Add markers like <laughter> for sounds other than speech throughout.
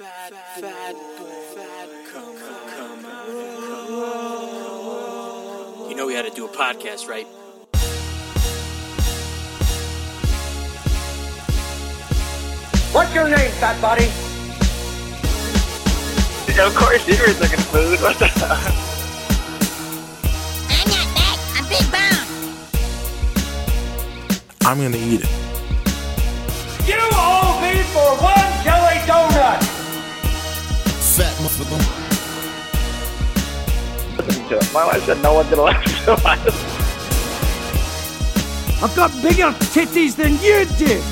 Fat, fat, fat, come, come, You know we had to do a podcast, right? What's your name, fat body? Of course, you were looking food. What the hell? I'm not fat. I'm big bone. I'm gonna eat it. You owe me for one Fat motherfucker. Listen to it. My wife said no one's gonna listen to us. I've got bigger titties than you do!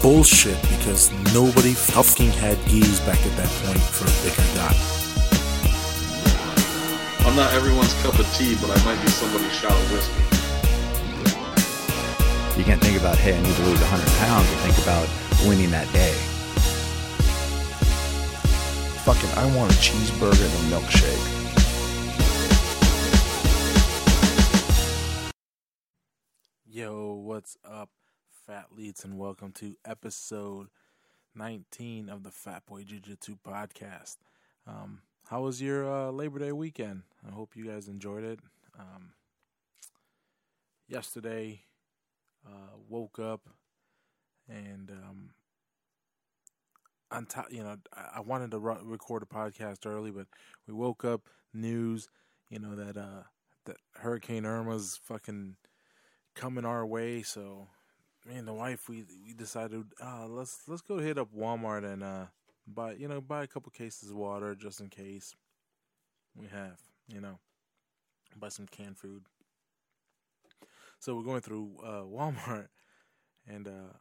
Bullshit because nobody fucking had geese back at that point for a bigger yacht. I'm not everyone's cup of tea, but I might be somebody's shot of whiskey. You can't think about, hey, I need to lose 100 pounds, and think about winning that day. Fucking, I want a cheeseburger and a milkshake. Yo, what's up, fat leads, and welcome to episode 19 of the Fat Boy Jiu Jitsu podcast. Um, how was your uh, Labor Day weekend? I hope you guys enjoyed it. Um, yesterday, uh, woke up and um, on top, you know, I, wanted to record a podcast early, but we woke up news, you know that uh, that Hurricane Irma's fucking coming our way. So me and the wife, we we decided, uh, let's let's go hit up Walmart and uh, buy you know buy a couple cases of water just in case we have you know buy some canned food. So we're going through uh, <laughs> Walmart, and uh,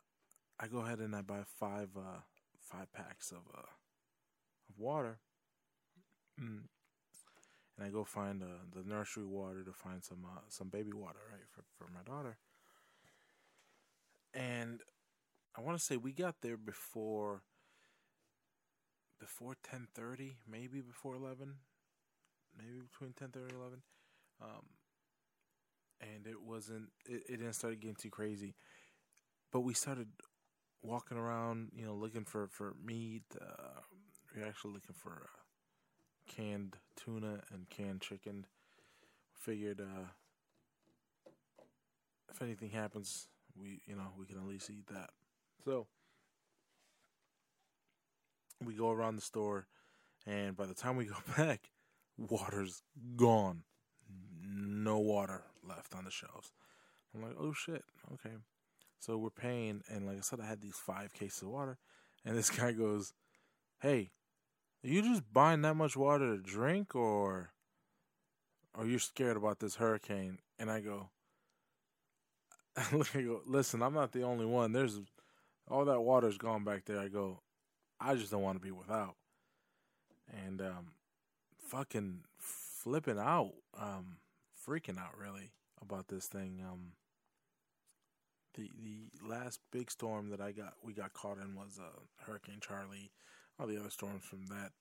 I go ahead and I buy five uh, five packs of uh, of water. Mm. And I go find uh, the nursery water to find some uh, some baby water, right, for for my daughter. And I want to say we got there before before ten thirty, maybe before eleven, maybe between ten thirty and eleven. Um, and it wasn't it, it didn't start getting too crazy but we started walking around you know looking for for meat uh, we are actually looking for uh, canned tuna and canned chicken figured uh if anything happens we you know we can at least eat that so we go around the store and by the time we go <laughs> back water's gone no water left on the shelves. I'm like, oh shit, okay. So we're paying, and like I said, I had these five cases of water, and this <laughs> guy goes, "Hey, are you just buying that much water to drink, or are you scared about this hurricane?" And I go, <laughs> I go, listen, I'm not the only one. There's all that water's gone back there. I go, I just don't want to be without, and um, fucking flipping out, um, freaking out really about this thing. Um, the the last big storm that I got we got caught in was uh, Hurricane Charley. All the other storms from that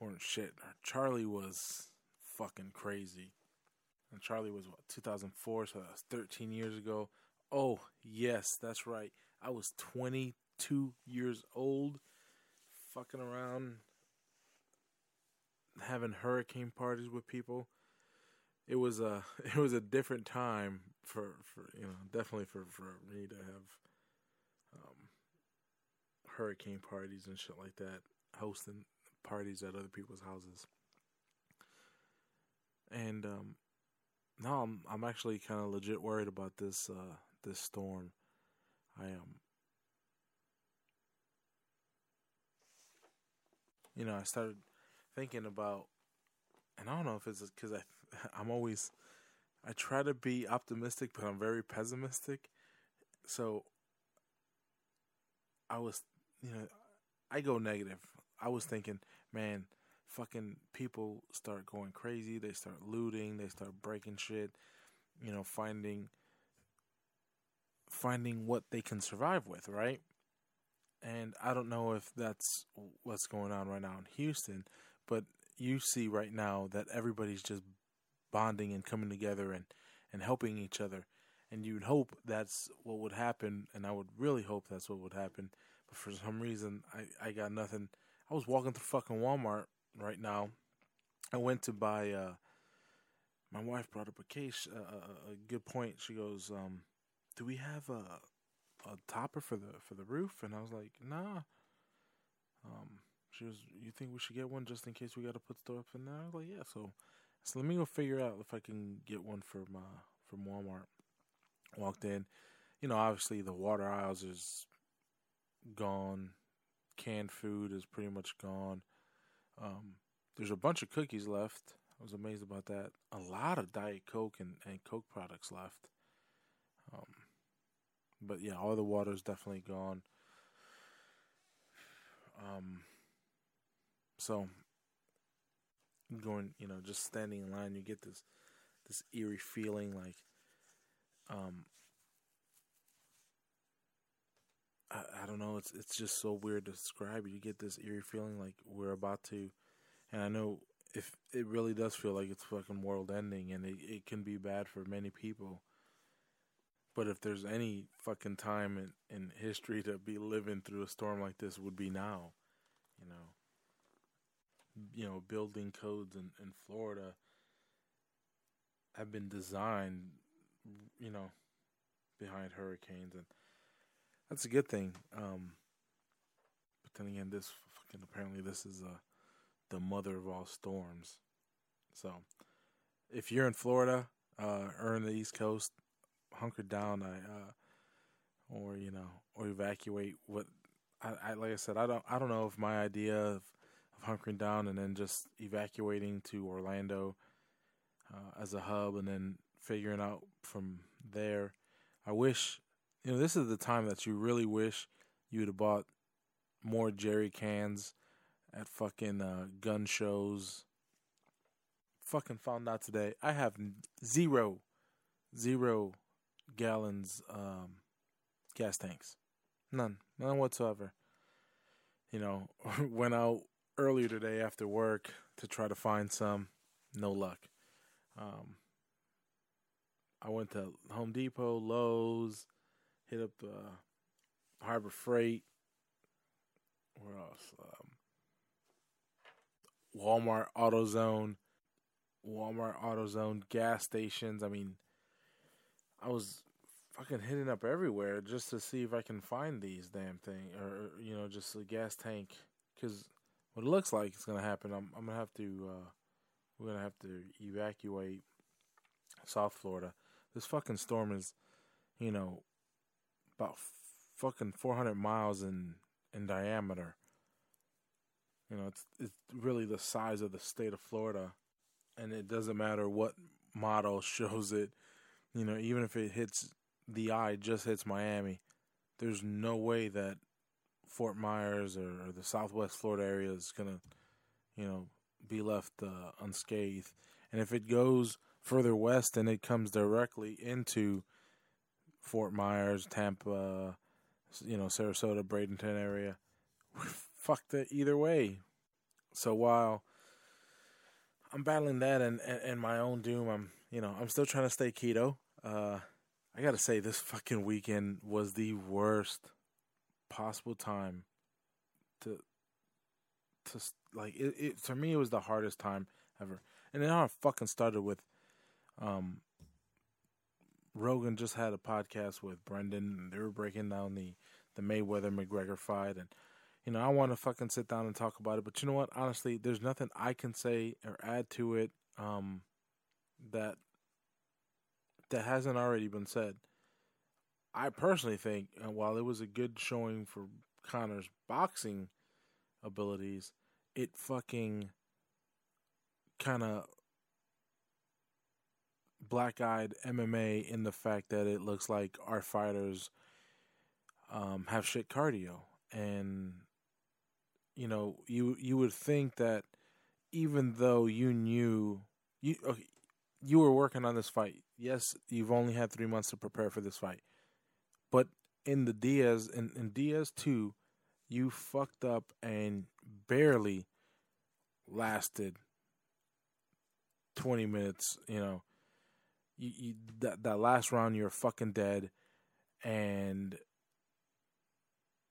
weren't shit. Charley was fucking crazy. And Charley was what 2004, so that was 13 years ago. Oh yes, that's right. I was 22 years old, fucking around, having hurricane parties with people it was a <laughs> it was a different time for for you know definitely for for me to have um, hurricane parties and shit like that, hosting parties at other people's houses. And um, now I'm I'm actually kind of legit worried about this uh, this storm. I am. Um, you know, I started thinking about, and I don't know if it's because I <laughs> I'm always I try to be optimistic, but I'm very pessimistic. So I was, you know, I go negative. I was thinking, man, fucking people start going crazy. They start looting. They start breaking shit. You know, finding finding what they can survive with, right? And I don't know if that's what's going on right now in Houston, but you see right now that everybody's just bonding and coming together and, and helping each other. And you'd hope that's what would happen, and I would really hope that's what would happen. But for some reason, I, I got nothing. I was walking through fucking Walmart right now. I went to buy. Uh, my wife brought up a case, uh, a, good point. She goes, um, "Do we have a a topper for the for the roof?" And I was like, "Nah." Um, she was, "You think we should get one just in case we got to put stuff up in there?" I was like, "Yeah." So, so let me go figure out if I can get one from uh, from Walmart. Walked in, you know, obviously the water aisles is gone. Canned food is pretty much gone. Um, there's a bunch of cookies left. I was amazed about that. A lot of Diet Coke and, and Coke products left. Um, but yeah, all the water is definitely gone. Um, so going, you know, just standing in line, you get this this eerie feeling like, um, I, I don't know. It's it's just so weird to describe. You get this eerie feeling like we're about to, and I know if it really does feel like it's fucking world ending, and it it can be bad for many people. But if there's any fucking time in, in history to be living through a storm like this, would be now. You know. You know, building codes in, in Florida have been designed, you know, behind hurricanes, and that's a good thing. Um, but then again, this fucking apparently this is uh, the mother of all storms. So, if you're in Florida uh, or in the East Coast, hunker down. I uh, or you know, or evacuate. What I, I like I said, I don't I don't know if my idea of hunkering down and then just evacuating to Orlando uh, as a hub and then figuring out from there. I wish, you know, this is the time that you really wish you would have bought more jerry cans at fucking uh, gun shows. Fucking found out today. I have zero, zero gallons um, gas tanks. None. None whatsoever. You know, <laughs> went out earlier today after work to try to find some. No luck. Um, I went to Home Depot, Lowe's, hit up uh, Harbor Freight. Where else? Um, Walmart, AutoZone, Walmart, AutoZone, gas stations. I mean, I was fucking hitting up everywhere just to see if I can find these damn thing or you know just a gas tank because what it looks like is gonna happen. I'm I'm gonna have to uh, we're gonna have to evacuate South Florida. This fucking storm is, you know, about fucking 400 miles in in diameter. You know, it's it's really the size of the state of Florida, and it doesn't matter what model <laughs> shows it. You know, even if it hits the eye, just hits Miami, there's no way that Fort Myers or, or the Southwest Florida area is gonna, you know, be left uh, unscathed. And if it goes further west and it comes directly into Fort Myers, Tampa, you know, Sarasota, Bradenton area, we're <laughs> fucked it either way. So while I'm battling that and, and, and, my own doom, I'm you know I'm still trying to stay keto. Uh, I gotta say this fucking weekend was the worst possible time to to like it, it for me it was the hardest time ever. And then I fucking started with um Rogan just had a podcast with Brendan and they were breaking down the the Mayweather McGregor fight and you know, I want to fucking sit down and talk about it, but you know what? Honestly, there's nothing I can say or add to it um, that that hasn't already been said. I personally think, uh, while it was a good showing for Conor's boxing abilities, it fucking kind of black eyed MMA in the fact that it looks like our fighters um, have shit cardio. And you know, you you would think that even though you knew you okay, you were working on this fight, yes, you've only had three months to prepare for this fight, but in the Diaz in, in Diaz two, you fucked up and barely lasted twenty minutes. You know, you, you that that last round you're fucking dead, and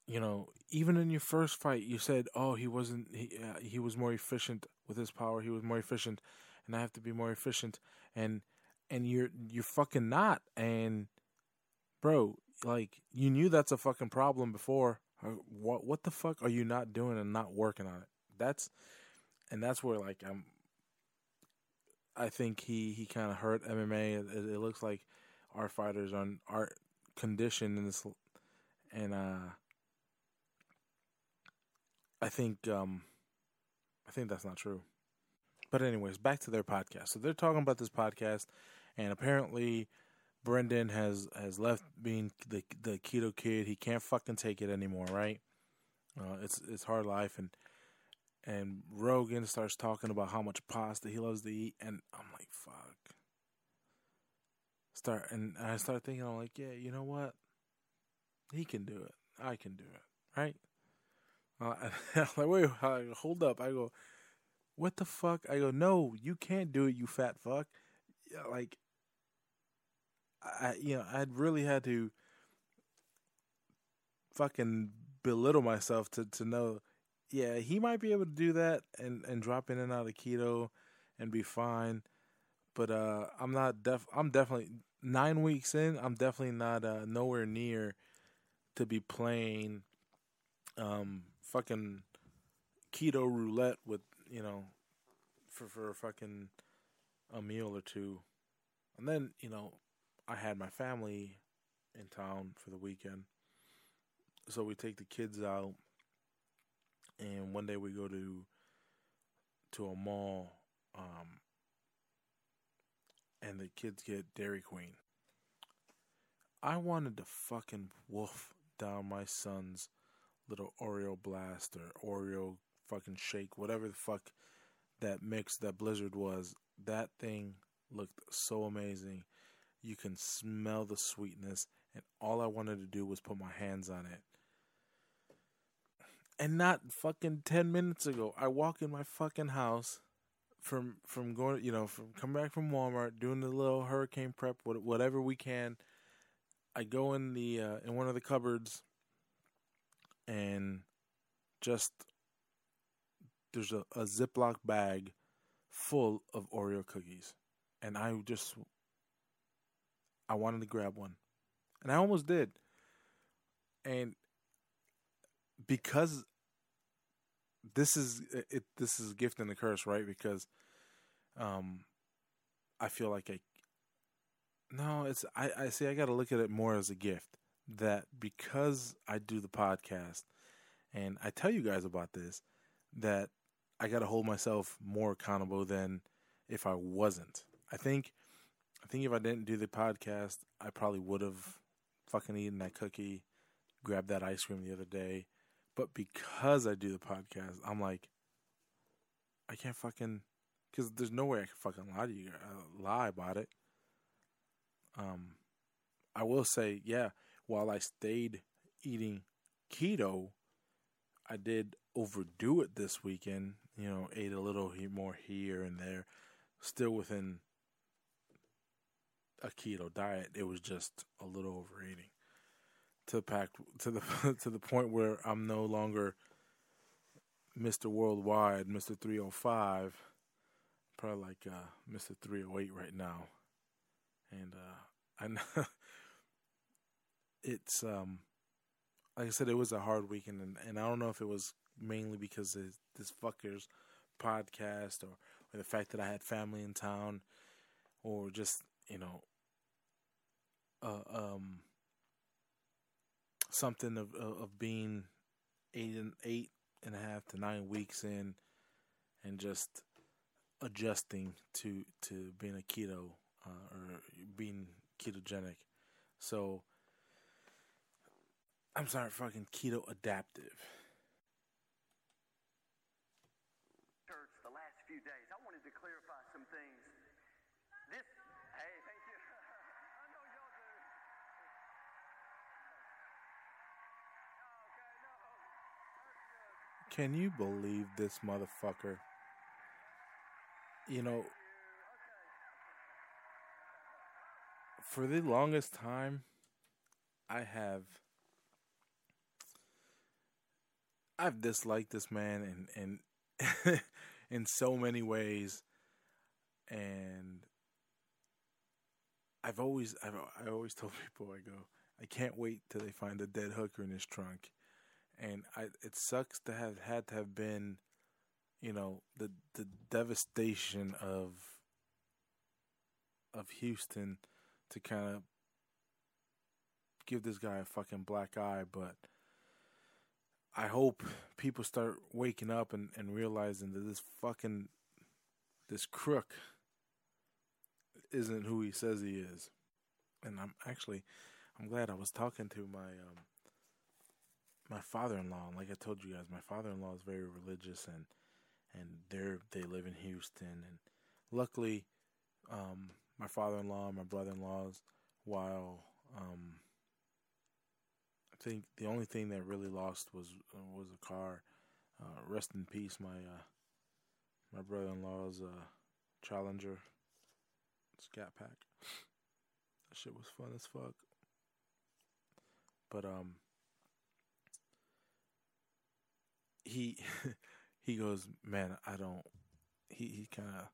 you know, even in your first fight, you said, "Oh, he wasn't. He uh, he was more efficient with his power. He was more efficient, and I have to be more efficient." And and you're you're fucking not. And bro, like you knew that's a fucking problem before. Uh, What what the fuck are you not doing and not working on it? That's and that's where like I'm. I think he he kind of hurt MMA. It, it, looks like our fighters are are conditioned in this, and uh, I think um, I think that's not true. But anyways, back to their podcast. So they're talking about this podcast, and apparently Brendan has has left being the the keto kid. He can't fucking take it anymore, right? Uh, it's it's hard life, and and Rogan starts talking about how much pasta he loves to eat, and I'm like, fuck. Start and I start thinking, I'm like, yeah, you know what? He can do it. I can do it, right? Uh, <laughs> I'm like, wait, hold up. I go, what the fuck? I go, no, you can't do it, you fat fuck. Like, I, you know, I'd really had to fucking belittle myself to to know, yeah, he might be able to do that and and drop in and out of keto and be fine. But uh, I'm not def. I'm definitely nine weeks in. I'm definitely not uh, nowhere near to be playing um fucking keto roulette with you know for for fucking a meal or two and then you know i had my family in town for the weekend so we take the kids out and one day we go to to a mall um and the kids get dairy queen i wanted to fucking wolf down my son's little Oreo blast or Oreo fucking shake, whatever the fuck that mix that Blizzard was. That thing looked so amazing. You can smell the sweetness, and all I wanted to do was put my hands on it. And not fucking ten minutes ago, I walk in my fucking house from from going, you know, from coming back from Walmart, doing the little hurricane prep, whatever we can. I go in the uh, in one of the cupboards and just there's a, a Ziploc bag full of Oreo cookies. And I just I wanted to grab one. And I almost did. And because this is it this is a gift and a curse, right? Because um I feel like I no, it's I, I see I gotta look at it more as a gift that because I do the podcast and I tell you guys about this, that I got to hold myself more accountable than if I wasn't. I think, I think if I didn't do the podcast, I probably would have fucking eaten that cookie, grabbed that ice cream the other day. But because I do the podcast, I'm like, I can't fucking, because there's no way I can fucking lie to you, uh, lie about it. Um, I will say, yeah, while I stayed eating keto, I did overdo it this weekend. You know, ate a little more here and there, still within a keto diet. It was just a little overeating to the pack to the <laughs> to the point where I'm no longer Mr. Worldwide, Mr. 305, probably like uh, Mr. 308 right now, and uh, I know <laughs> it's um like I said, it was a hard weekend, and, and I don't know if it was mainly because of this fucker's podcast or, or the fact that I had family in town, or just you know, uh, um, something of of being eight and eight and a half to nine weeks in, and just adjusting to to being a keto uh, or being ketogenic. So I'm sorry, fucking keto adaptive. Church the last few days. I wanted to clarify some things. This, hey, thank you. I know y'all do. Can you believe this motherfucker? You know, for the longest time, I have I've disliked this man in in <laughs> in so many ways, and I've always I've I always <laughs> told people I go I can't wait till they find a dead hooker in his trunk, and I it sucks to have had to have been, you know the the devastation of of Houston to kind of give this guy a fucking black eye, but I hope people start waking up and, and realizing that this fucking this crook isn't who he says he is. And I'm actually I'm glad I was talking to my um my father-in-law. Like I told you guys, my father-in-law is very religious and and they're they live in Houston and luckily um my father-in-law my brother-in-laws while um I think the only thing that really lost was uh, was a car. Uh, rest in peace, my uh, my brother-in-law's uh, Challenger Scat Pack. That shit was fun as fuck. But um, he <laughs> he goes, man, I don't. He he kind of.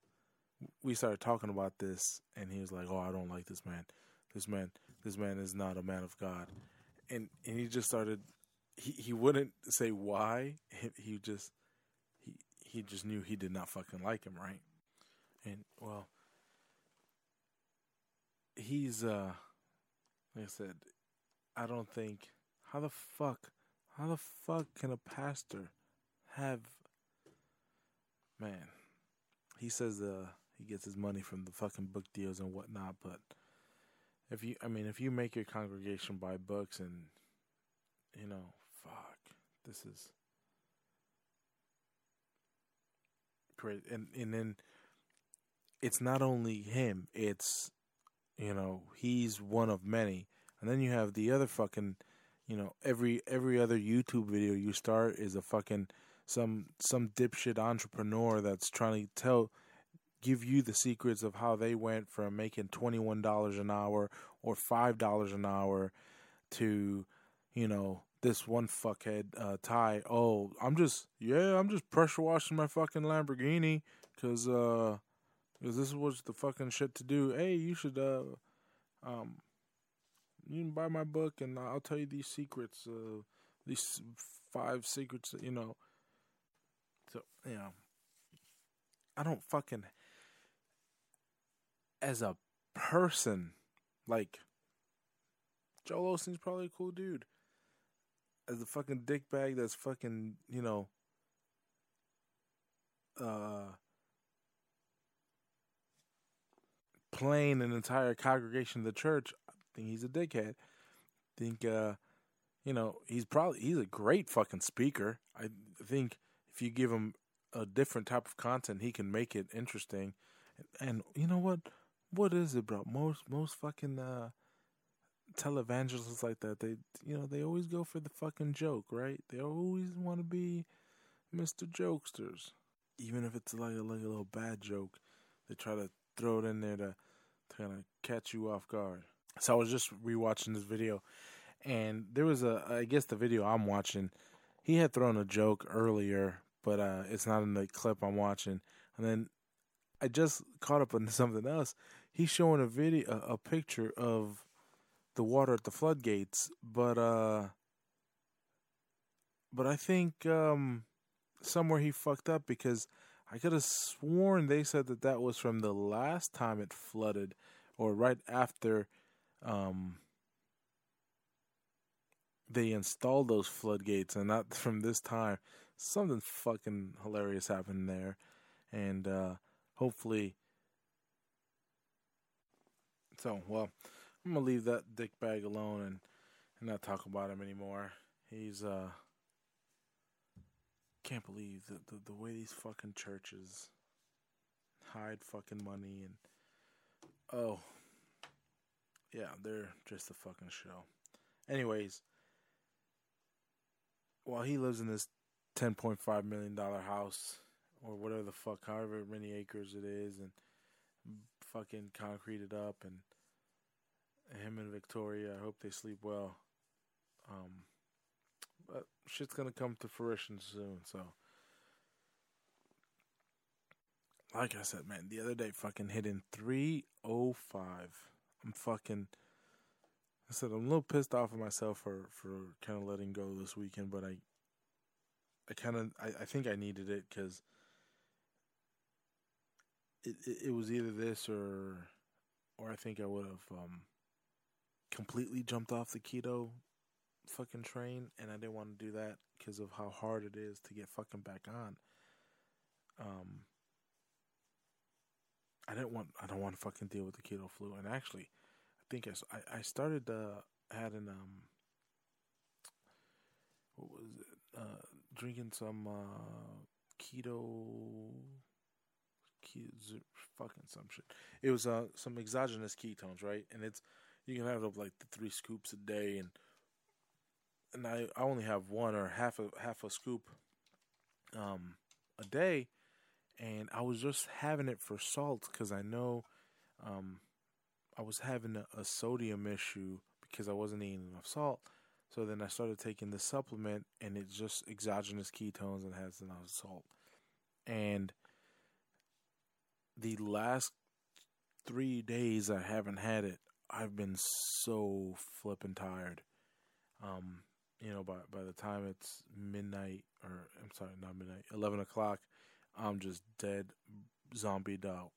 We started talking about this, and he was like, "Oh, I don't like this man. This man, this man is not a man of God." And and he just started. He he wouldn't say why. He, he just he he just knew he did not fucking like him, right? And well, he's uh, like I said, I don't think how the fuck how the fuck can a pastor have man he says uh he gets his money from the fucking book deals and whatnot but if you i mean if you make your congregation buy books and you know fuck this is great. And and then it's not only him it's you know he's one of many. And then you have the other fucking you know every every other youtube video you start is a fucking some some dipshit entrepreneur that's trying to tell give you the secrets of how they went from making $21 an hour or $5 an hour to you know this one fuckhead uh oh i'm just yeah i'm just pressure washing my fucking lamborghini cuz uh cuz this was the fucking shit to do hey you should uh um you can buy my book and I'll tell you these secrets, uh, these five secrets, you know. So, you know, I don't fucking, as a person, like, Joel Osteen's probably a cool dude. As a fucking dickbag that's fucking, you know, uh, playing an entire congregation of the church, I think he's a dickhead. think uh you know, he's probably he's a great fucking speaker. I think if you give him a different type of content, he can make it interesting. And, you know what? What is it, bro? Most most fucking uh televangelists like that, they you know, they always go for the fucking joke, right? They always want to be Mr. Jokesters. Even if it's like a, like a little bad joke, they try to throw it in there to, to kind of catch you off guard. So I was just rewatching this video, and there was a I guess the video I'm watching, he had thrown a joke earlier, but uh, it's not in the clip I'm watching. And then I just caught up on <laughs> something else. He's showing a video, a, a picture of the water at the floodgates, but uh, but I think um, somewhere he fucked up because I could have sworn they said that that was from the last time it flooded, or right after um, they installed those floodgates, and not <laughs> from this time. Something fucking hilarious happened there, and uh, hopefully. So well, I'm gonna leave that dick bag alone and and not talk about him anymore. He's uh can't believe the, the the way these fucking churches hide fucking money and oh yeah, they're just a fucking show. Anyways, while he lives in this ten point five million dollar house or whatever the fuck, however many acres it is, and fucking concreted up, and him and Victoria, I hope they sleep well. Um, but shit's gonna come to fruition soon. So, like I said, man, the other day, fucking hitting three oh five. I'm fucking. I said I'm a little pissed off at myself for for kind of letting go this weekend, but I. I kind of I, I think I needed it because it, it it was either this or or I think I would have um completely jumped off the keto fucking train and I didn't want to do that because of how hard it is to get fucking back on. Um I didn't want I don't want to fucking deal with the keto flu and actually I think I I started uh had an um what was it uh drinking some uh keto ke- fucking some shit. It was uh some exogenous ketones, right? And it's you can have like the three scoops a day, and and I I only have one or half a half a scoop um a day, and I was just having it for salt because I know um I was having a, a sodium issue because I wasn't eating enough salt. So then I started taking the supplement, and it's just exogenous ketones and has enough salt. And the last three days I haven't had it, I've been so flippin' tired. Um, you know, by by the time it's midnight, or I'm sorry, not midnight, eleven o'clock, I'm just dead, zombied out.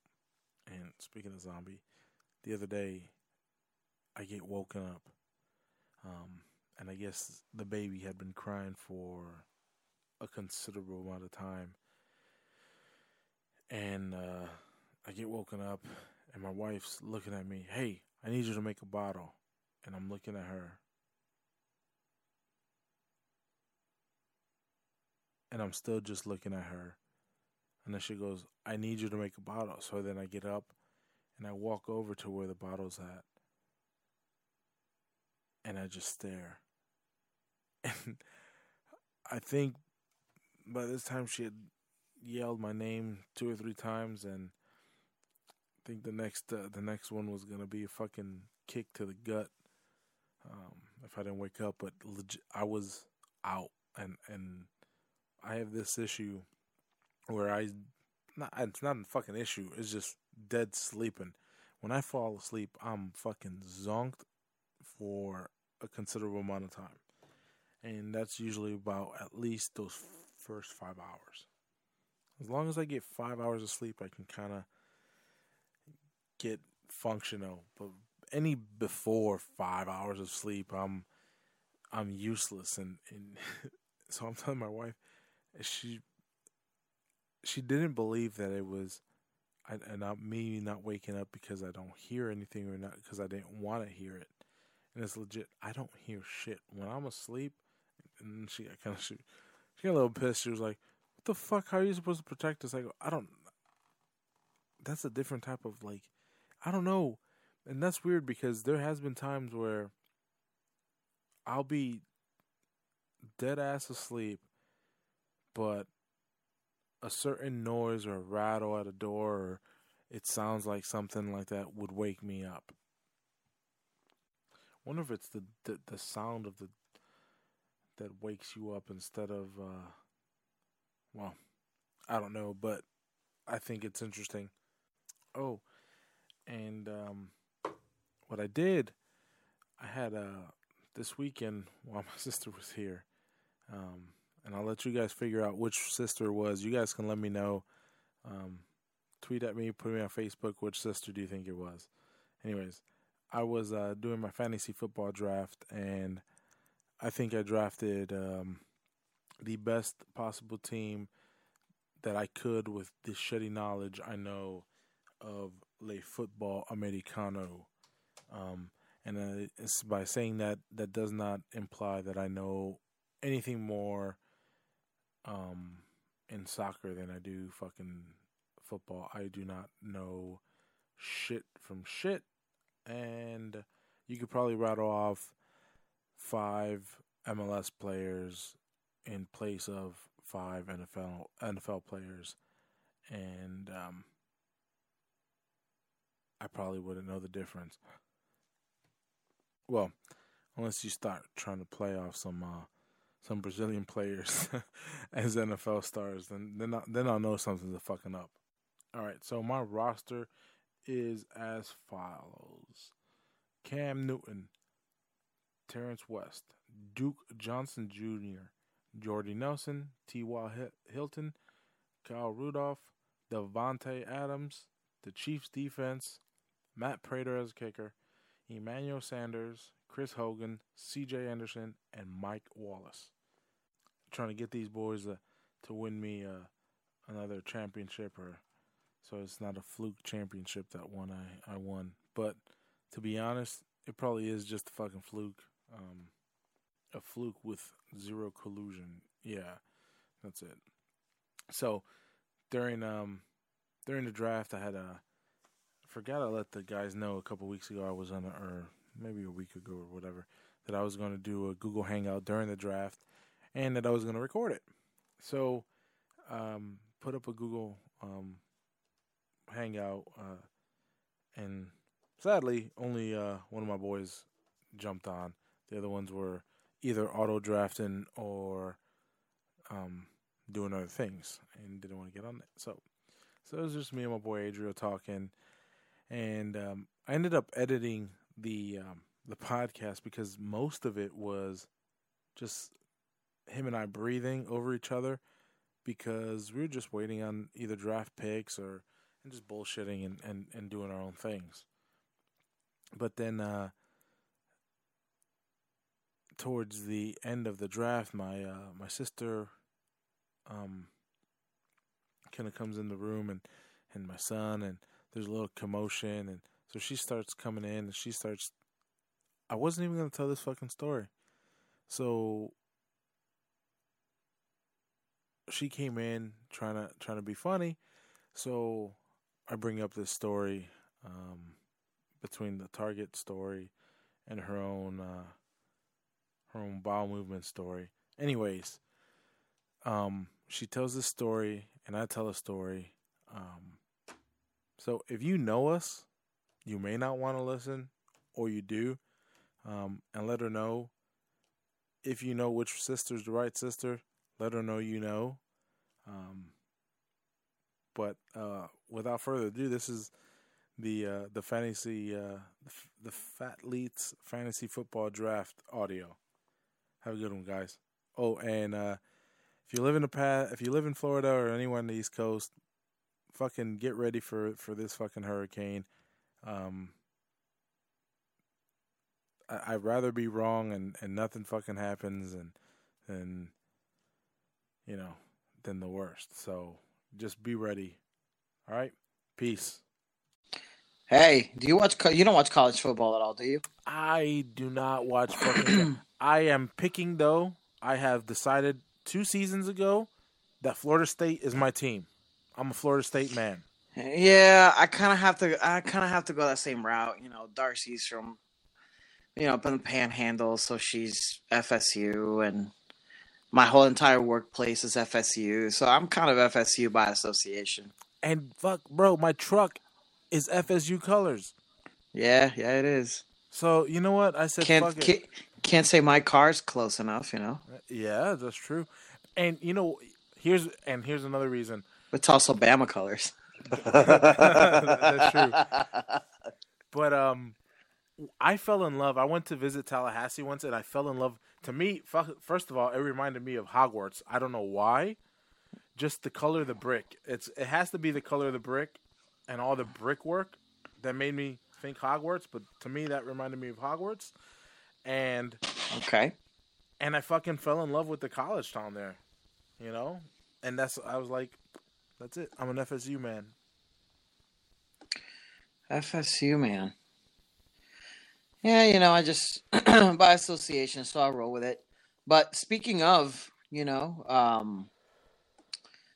And speaking of zombie, the other day, I get woken up, um, and I guess the baby had been crying for a considerable amount of time, and uh, I get woken up, and my wife's looking at me. Hey, I need you to make a bottle, and I'm looking at her, and I'm still just looking at her. And then she goes, I need you to make a bottle. So then I get up and I walk over to where the bottle's at. And I just stare. And I think by this time she had yelled my name two or three times and I think the next uh, the next one was gonna be a fucking kick to the gut um, if I didn't wake up. But legit, I was out, and and I have this issue where I not it's not a fucking issue. It's just dead sleeping. When I fall asleep, I'm fucking zonked for a considerable amount of time, and that's usually about at least those first five hours. As long as I get five hours of sleep, I can kind of get functional. But any before five hours of sleep, I'm I'm useless, and and <laughs> so I'm telling my wife, she she didn't believe that it was, and not me not waking up because I don't hear anything or not because I didn't want to hear it, and it's legit. I don't hear shit when I'm asleep, and she got kind of she, she got a little pissed. She was like, "What the fuck? How are you supposed to protect us?" I go, "I don't." That's a different type of like, I don't know, and that's weird because there has been times where I'll be dead ass asleep, but a certain noise or a rattle at a door or it sounds like something like that would wake me up. Wonder if it's the the, the sound of the that wakes you up instead of uh well, I don't know, but I think it's interesting. Oh, and um what I did I had uh this weekend while <laughs> my sister was here. Um and I'll let you guys figure out which sister was. You guys can let me know. Um, tweet at me, put me on Facebook. Which sister do you think it was? Anyways, I was uh, doing my fantasy football draft, and I think I drafted um, the best possible team that I could with the shitty knowledge I know of le football americano. Um, and uh, by saying that that does not imply that I know anything more um in soccer than I do fucking football. I do not know shit from shit and you could probably rattle off five MLS players in place of five NFL NFL players and um I probably wouldn't know the difference. Well, unless you start trying to play off some uh some Brazilian players <laughs> as NFL stars, then then I, then I'll know something's fucking up. All right, so my roster is as follows: Cam Newton, Terrance West, Duke Johnson Jr., Jordy Nelson, T.Y. Hilton, Kyle Rudolph, Davante Adams, the Chiefs defense, Matt Prater as a kicker, Emmanuel Sanders, Chris Hogan, C.J. Anderson, and Mike Wallace. trying to get these boys to win me uh, another championship, or so it's not a fluke championship that one I I won. But to be honest, it probably is just a fucking fluke. Um, a fluke with zero collusion. Yeah, that's it. So during um during the draft, I had a forgot I let the guys know a couple weeks ago I was on a, or maybe a week ago or whatever that I was going to do a Google Hangout during the draft and that I was going to record it. So um, put up a Google um, Hangout uh, and sadly only uh, one of my boys jumped on. The other ones were either auto drafting or um, doing other things and didn't want to get on it. So, so it was just me and my boy Adriel talking, and um, I ended up editing the um, the podcast because most of it was just him and I breathing over each other because we were just waiting on either draft picks or and just bullshitting and, and, and doing our own things. But then uh, towards the end of the draft, my uh, my sister um, kind of comes in the room and and my son and there's a little commotion and so she starts coming in and she starts I wasn't even gonna tell this fucking story. So she came in trying to trying to be funny. So I bring up this story um, between the Target story and her own uh, own bowel movement story. Anyways, um, she tells this story and I tell a story. Um, so if you know us, you may not want to listen, or you do, um, and let her know. If you know which sister's the right sister, let her know you know. Um, but uh, without further ado, this is the uh, the fantasy uh, the Fat Leets fantasy football draft audio. Have a good one, guys. Oh, and uh, if you live in the past, if you live in Florida or anywhere on the East Coast, fucking get ready for for this fucking hurricane. Um, I, I'd rather be wrong and, and nothing fucking happens and and you know than the worst. So just be ready. All right, peace. Hey, do you watch? co- You don't watch college football at all, do you? I do not watch fucking. I am picking though. I have decided two seasons ago that Florida State is my team. I'm a Florida State man. Yeah, I kind of have to. I kind of have to go that same route. You know, Darcy's from, you know, up in the Panhandle, so she's FSU, and my whole entire workplace is FSU. So I'm kind of FSU by association. And fuck, bro, my truck is FSU colors. Yeah, yeah, it is. So you know what? I said Can't fuck it. can't, can't say my car's close enough. You know, Yeah, that's true. And you know, here's and here's another reason. it's also Bama colors. That's true. <laughs> But um, I fell in love. I went to visit Tallahassee once, and I fell in love. To me, first of all, it reminded me of Hogwarts. I don't know why. Just the color of the brick. It's it has to be the color of the brick, and all the brickwork that made me think Hogwarts. But to me, that reminded me of Hogwarts, and Okay. and I fucking fell in love with the college town there, you know. And that's I was like, that's it. I'm an FSU man. FSU man. Yeah, you know, I just <clears throat> by association, so I'll roll with it. But speaking of, you know, um,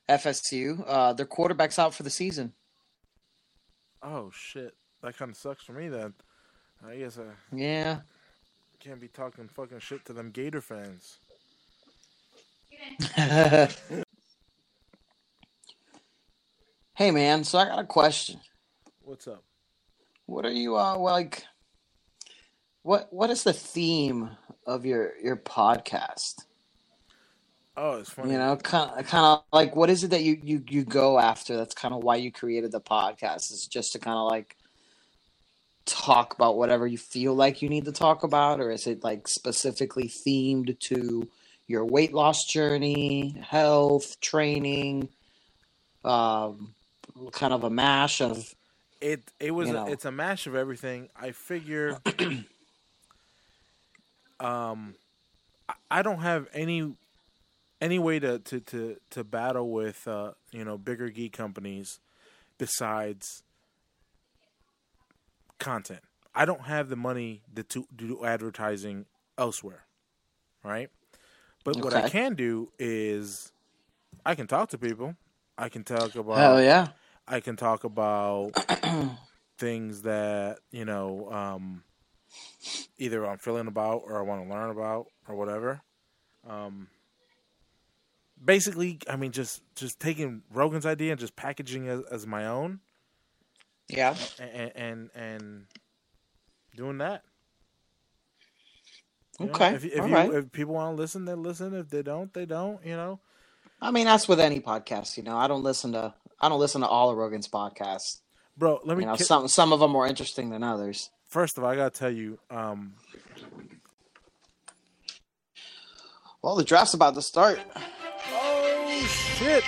FSU, uh, their quarterback's out for the season. Oh shit, that kind of sucks for me then. I guess I Yeah. can't be talking fucking shit to them Gator fans. <laughs> hey man, so I got a question. What's up? What are you uh like what what is the theme of your your podcast? Oh, it's funny. You know, kind of, kind of like what is it that you you you go after? That's kind of why you created the podcast. Is just to kind of like talk about whatever you feel like you need to talk about, or is it like specifically themed to your weight loss journey, health, training, um, kind of a mash of it it was you a, know. it's a mash of everything. I figure <clears throat> um I don't have any any way to to to, to battle with uh you know bigger geek companies besides content. I don't have the money to, to do advertising elsewhere. Right? But what I can do is I can talk to people. I can talk about hell yeah. I can talk about <clears throat> things that you know um, either I'm feeling about or I want to learn about or whatever. Um, basically, I mean, just just taking Rogan's idea and just packaging as, as my own, Yeah. and and, and doing that. You know, Okay. if, if, you, right. if people want to listen, they listen. If they don't, they don't. You know. I mean, that's with any podcast. You know, I don't listen to I don't listen to all of Rogan's podcasts. Bro, let me You know, ki- some some of them more interesting than others. first of all, I gotta tell you, um, Well, the draft's about to start. Oh shit!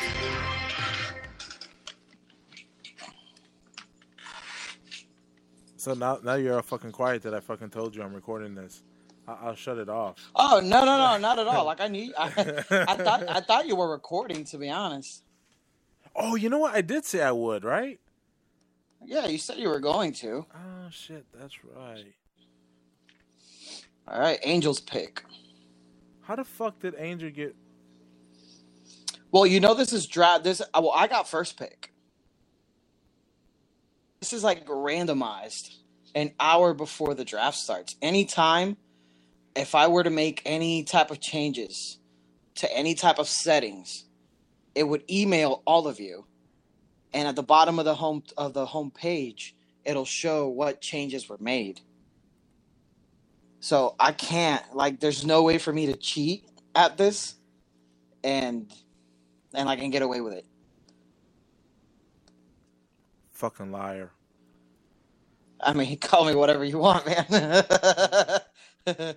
So now, now you're all fucking quiet that I fucking told you I'm recording this. I- I'll shut it off. Oh no no no not at <laughs> all. Like I knew I, I thought I thought you were recording. To be honest, Oh, you know what? I did say I would, right? yeah, you said you were going to. Oh shit, that's right. All right, Angels pick. How the fuck did Angel get? Well, you know this is draft. This uh, well, I got first pick. This is like randomized an hour before the draft starts. Anytime, if I were to make any type of changes to any type of settings, it would email all of you, and at the bottom of the home of the home page, it'll show what changes were made. So I can't like. There's no way for me to cheat at this, and and I can get away with it. Fucking liar. I mean, <laughs> call me whatever you want, man.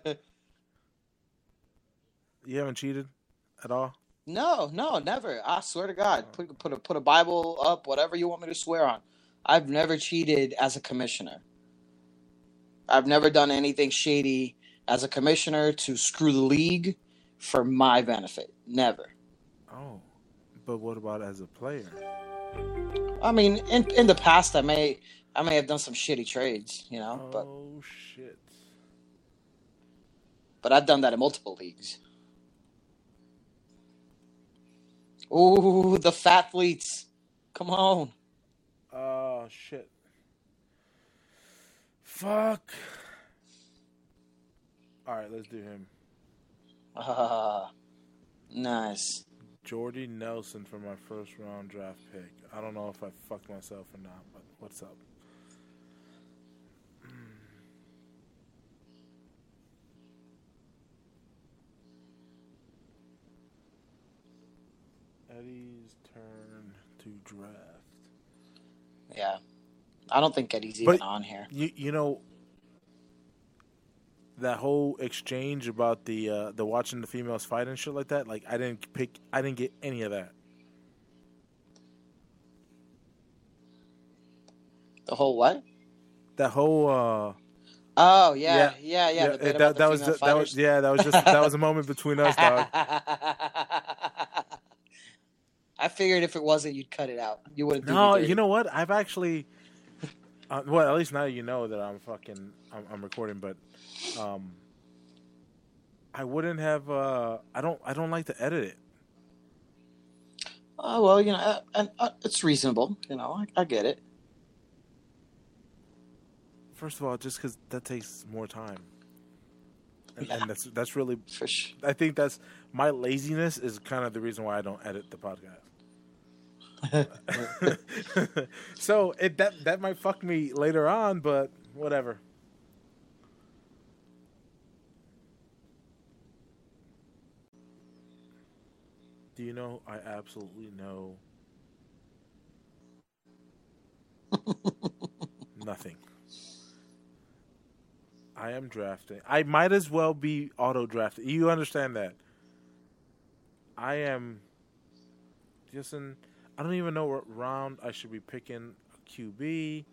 <laughs> You haven't cheated at all. no, no, never. I swear to God, oh. put put a put a Bible up, whatever you want me to swear on. I've never cheated as a commissioner. I've never done anything shady as a commissioner to screw the league for my benefit. Never. Oh, but what about as a player? I mean, in in the past, I may I may have done some shitty trades, you know, but Oh shit. but I've done that in multiple leagues. Ooh, the fat fleets. Come on. Oh shit. Fuck. All right, let's do him. Ah, nice. Jordy Nelson for my first round draft pick. I don't know if I fucked myself or not, but what's up? Hmm. Eddie's turn to draft. Yeah. I don't think Eddie's even But- on here. You you know that whole exchange about the uh, the watching the females fight and shit like that. Like I didn't pick. I didn't get any of that. The whole what? That whole. uh Oh yeah, yeah, yeah. the bit that, that was that was yeah that was just that was a moment between us, dog. <laughs> I figured if it wasn't, you'd cut it out. You wouldn't. No, you know what? I've actually, uh, well, at least now you know that I'm fucking, I'm, I'm recording. But, um, I wouldn't have. uh I don't. I don't like to edit it. Oh well, you know, uh, and uh, it's reasonable. You know, I, I get it. First of all, just because that takes more time, and, Yeah. and that's that's really. Sure. I think that's my laziness is kind of the reason why I don't edit the podcast. <laughs> so it that that might fuck me later on, but whatever. Do you know? I absolutely know <laughs> nothing. I am drafting. I might as well be auto drafted. You understand that? I am just in. I don't even know what round I should be picking a QB.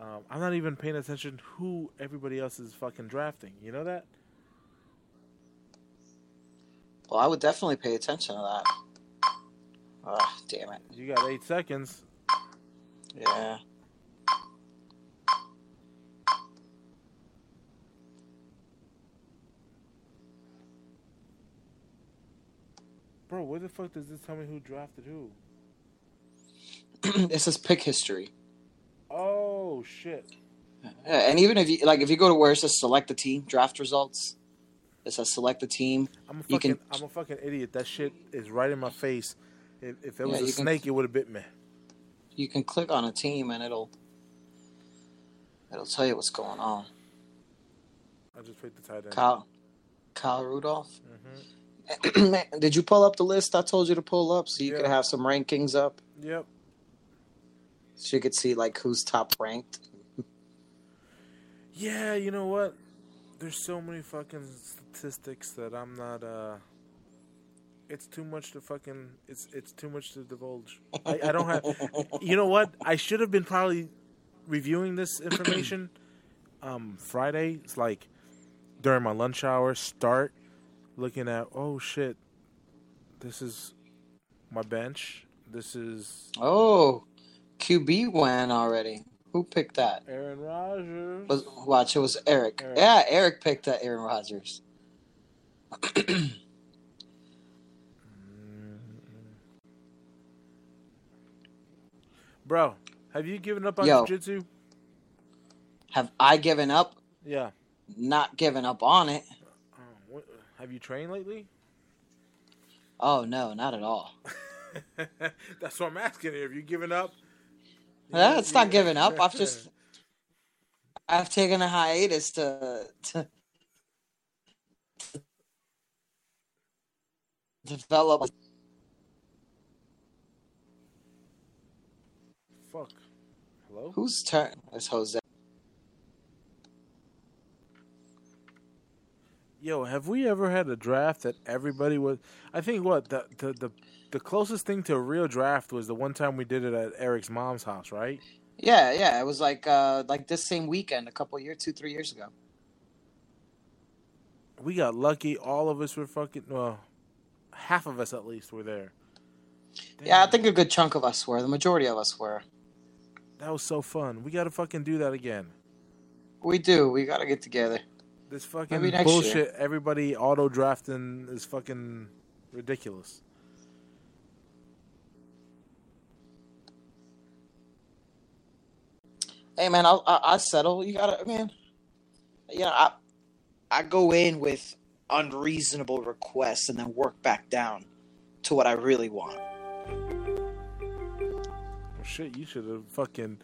Um, I'm not even paying attention to who everybody else is fucking drafting. You know that? Well, I would definitely pay attention to that. Ah, damn it. You got eight seconds. Yeah. Bro, where the fuck does this tell me who drafted who? <clears throat> it says pick history. Oh shit. Yeah, and even if you like, if you go to where it says select the team, draft results, it says select the team. I'm a fucking can- I'm a fucking idiot. That shit is right in my face. If, if it was Yeah, a you can- snake, it would have bit me. You can click on a team and it'll it'll tell you what's going on. I just picked the tight end. Kyle, Kyle Rudolph. hmm <clears throat> Did you pull up the list I told you to pull up so you could have some rankings up, Yep. So you could see like who's top ranked? Yeah, you know what? There's so many fucking statistics that I'm not. uh It's too much to fucking. It's it's too much to divulge. I, I don't have. <laughs> You know what? I should have been probably reviewing this information. <clears throat> um, Friday. It's like during my lunch hour. Start looking at. Oh shit! This is my bench. This is Oh, QB went already. Who picked that? Aaron Rodgers. Was watch it was Eric. Eric. Yeah, Eric picked that Aaron Rodgers. <clears throat> Bro, have you given up on Yo. jiu-jitsu? Have I given up? Yeah. Not given up on it. Uh, oh, what, have you trained lately? Oh no, not at all. <laughs> That's what I'm asking. Have you given up? Yeah, it's not giving up. I've just I've taken a hiatus to to develop. Fuck. Hello? Whose turn is Jose? Yo, have we ever had a draft that everybody was? I think what the the the, the closest thing to a real draft was the one time we did it at Eric's mom's house, right? Yeah, yeah. It was like uh like this same weekend, a couple years, two, three years ago. We got lucky. All of us were fucking. Well, half of us at least were there. Yeah, I think a good chunk of us were. The majority of us were. that was so fun. We got to fucking do that again. We do. We got to get together. This fucking bullshit. year. Everybody auto drafting is fucking ridiculous. Hey man, I'll, I I settle. You gotta, man. You know, I I go in with unreasonable requests and then work back down to what I really want. Well, shit, you should have fucking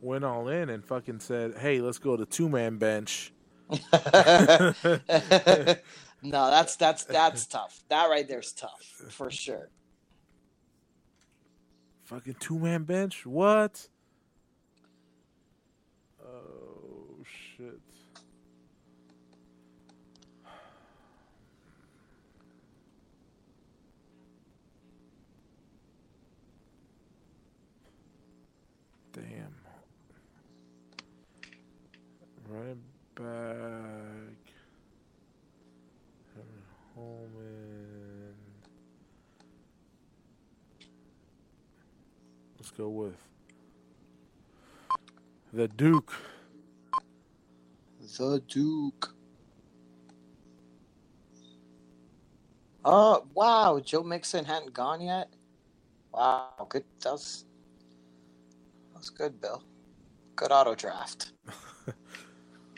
went all in and fucking said, "Hey, let's go to two man bench." <laughs> no, that's that's that's tough. That right there's tough for sure. Fucking two man bench? What? Oh shit. Damn. Running back. Holman. Let's go with the Duke. The Duke. Oh wow, Joe Mixon hadn't gone yet. Wow, good. That was that was good, Bill. Good auto draft. <laughs>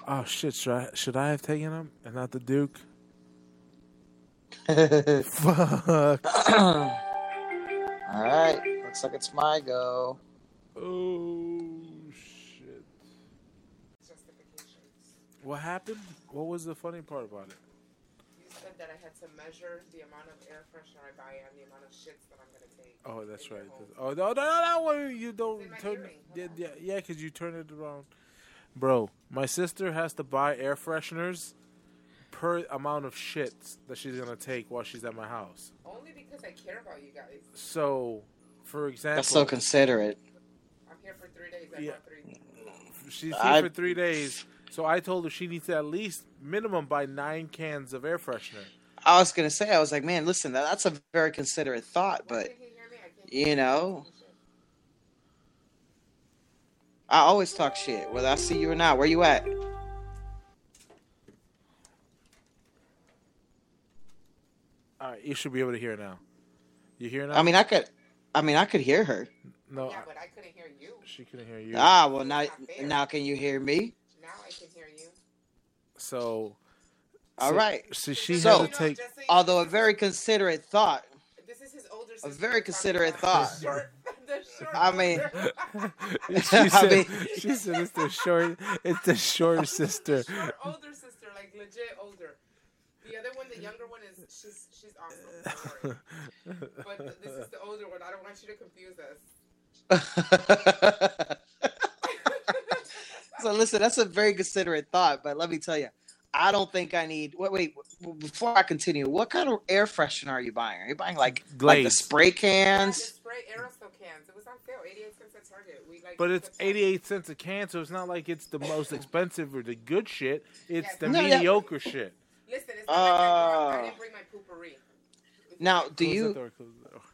Oh shit! Should I should I have taken him and not the Duke? <laughs> <laughs> <clears throat> All Fuck. right, looks like it's my go. Oh shit! What happened? What was the funny part about it? You said that I had to measure the amount of air freshener I buy and the amount of shits that I'm gonna take. Oh, that's right. home. Oh no, no, no, no! well, You don't turn. Yeah, yeah, yeah, because you turn it around, bro. My sister has to buy air fresheners per amount of shits that she's gonna take while she's at my house. Only because I care about you guys. So, for example, That's so considerate. I'm here for three days. I Yeah. three. she's here I- for three days. So I told her she needs to at least minimum buy nine cans of air freshener. I was gonna say, I was like, man, listen, that's a very considerate thought, but can't he hear me? I can't you know, I always talk shit, whether I see you or not. Where you at? All right, you should be able to hear now. You hear now? I mean, I could, I mean, I could hear her. no, Yeah, but I couldn't hear you. she couldn't hear you. Ah, well now, now can you hear me? Now I can hear you. So, All so- right. So she So- had to take. Just so Although a very considerate thought. this is his older a sister. very considerate thought. The short, the short I mean- she <laughs> I said, mean- she said it's the short, it's the short sister. short older sister, like legit older. The other one, the younger one, is she's she's awesome. Don't. But this is the older one. I don't want you to confuse us. <laughs> so listen, that's a very considerate thought, but let me tell you, I don't think I need. Wait, wait. Before I continue, what kind of air freshener are you buying? Are you buying like like the Glades. spray Yeah, the cans? spray aerosol cans. It was on sale, 88 cents at Target. We like. But it's took some- 88 cents a can, so it's not like it's the most expensive or the good shit. It's Yes. the No, yeah. mediocre shit. Listen, it's not like I, brought, I Uh, didn't bring my Poo-Pourri. Now, do you?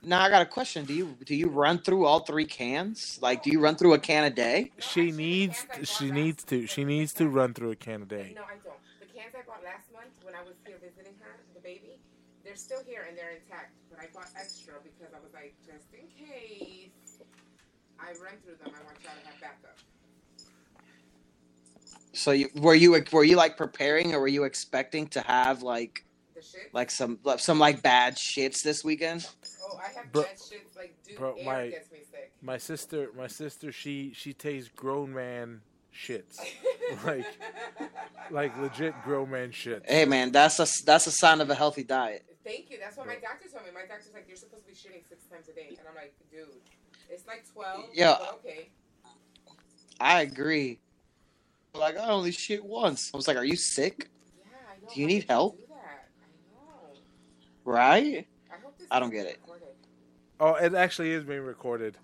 That door, close that door. Now I got a question. Do you do you run through all three cans? Like, do you run through a can a day? She needs, she needs to, she needs to run through a can a day. No, I don't. The cans I bought last month when I was here visiting her, the baby, they're still here and they're intact. But I bought extra because I was like, just in case I run through them, I want y'all to have backup. So you, were you were you like preparing, or were you expecting to have like The shit. Like some like, some like bad shits this weekend? oh, I have Bro- bad shit. Like, dude, bro, air my- gets me sick. My sister, my sister, she she takes grown man shits, <laughs> like like legit grown man shits. Hey man, that's a that's a sign of a healthy diet. Thank you. That's what my doctor told me. My doctor's like, you're supposed to be shitting six times a day, and I'm like, dude, it's like twelve. Yeah. Okay. I agree. Like I only shit once. I was like, are you sick? Yeah, I know. Do you How need did help? Do that? I know. Right? I hope I don't is get it. recorded. Oh, it actually is being recorded,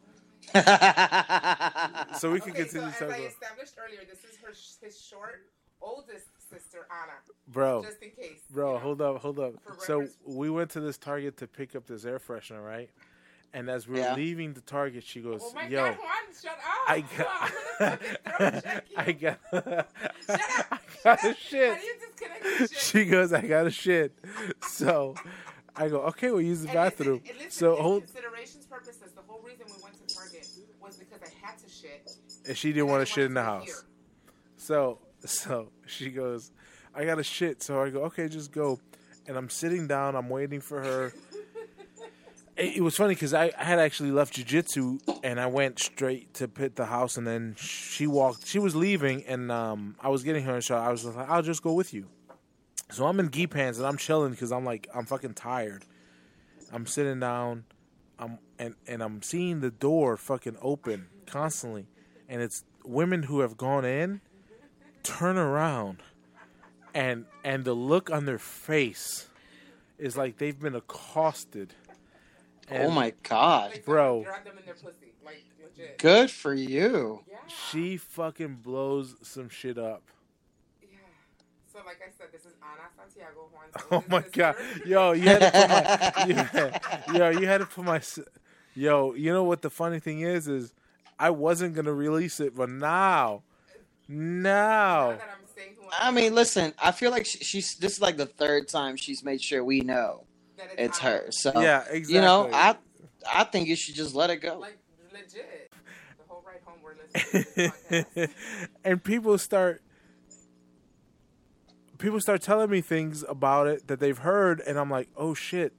so we can Okay, continue so as. I established earlier, this is her his short oldest sister Anna, Bro, just in case. Bro, you know. hold up, hold up. For So reference- we went to this Target to pick up this air freshener, right? And as we're Yeah. leaving the Target, she goes, Oh my "Yo, God, Juan, shut up! I Juan, I'm gonna fucking <laughs> throw got. I got, <laughs> Shut up! I got a shit." How do you disconnect the shit? She goes, "I got a shit." So I go, "Okay, we'll use the And bathroom." Listen, listen, So hold, considerations purposes, the whole reason we went to Target was because I had to shit. and she didn't want to shit in the house. here. So, so she goes, I got to shit. So I go, okay, just go. And I'm sitting down. I'm waiting for her. <laughs> It, it was funny because I, I had actually left jujitsu and I went straight to pit the house. And then she walked. She was leaving, and um, I was getting her. So I was like, I'll just go with you. So I'm in gi pants and I'm chilling because I'm like I'm fucking tired. I'm sitting down. I'm and and I'm seeing the door fucking open constantly, and it's women who have gone in turn around and and the look on their face is like they've been accosted. Oh and oh my god. Bro. them in their pussy, like legit. Good for you. Yeah, She fucking blows some shit up. Yeah. So, like I said, this is Ana Santiago Juan's <laughs> Oh my sister. god, yo, you had to put my, <laughs> you had- yo, you had to put my, yo, you know what the funny thing is, is I wasn't gonna release it, but now, now, Now I'm saying who I mean, listen, I feel like she, she's this is like the third time she's made sure we know that it's Ana. her. So yeah, exactly. you know, I I think you should just let it go. Like legit. The whole ride home, we're listening to this <laughs> podcast. and people start people start telling me things about it that they've heard, and I'm like, oh shit,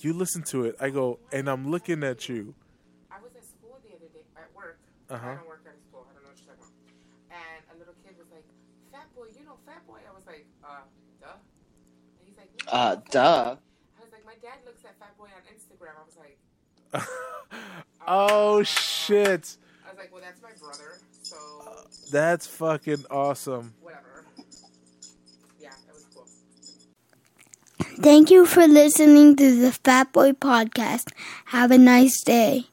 you listen to it. I go, and I'm looking at you. I was at school the other day, at work. Uh-huh. I don't work at school. I don't know what you're talking about. And a little kid was like, Fat Boy, you know Fat Boy? I was like, uh, duh. And he's like, no, uh, duh. I was like, my dad looks at Fat Boy on Instagram. I was like, <laughs> oh, oh shit. I was like, well, that's my brother, so. That's fucking awesome. Whatever. Thank you for listening to the Fat Boy Podcast. Have a nice day.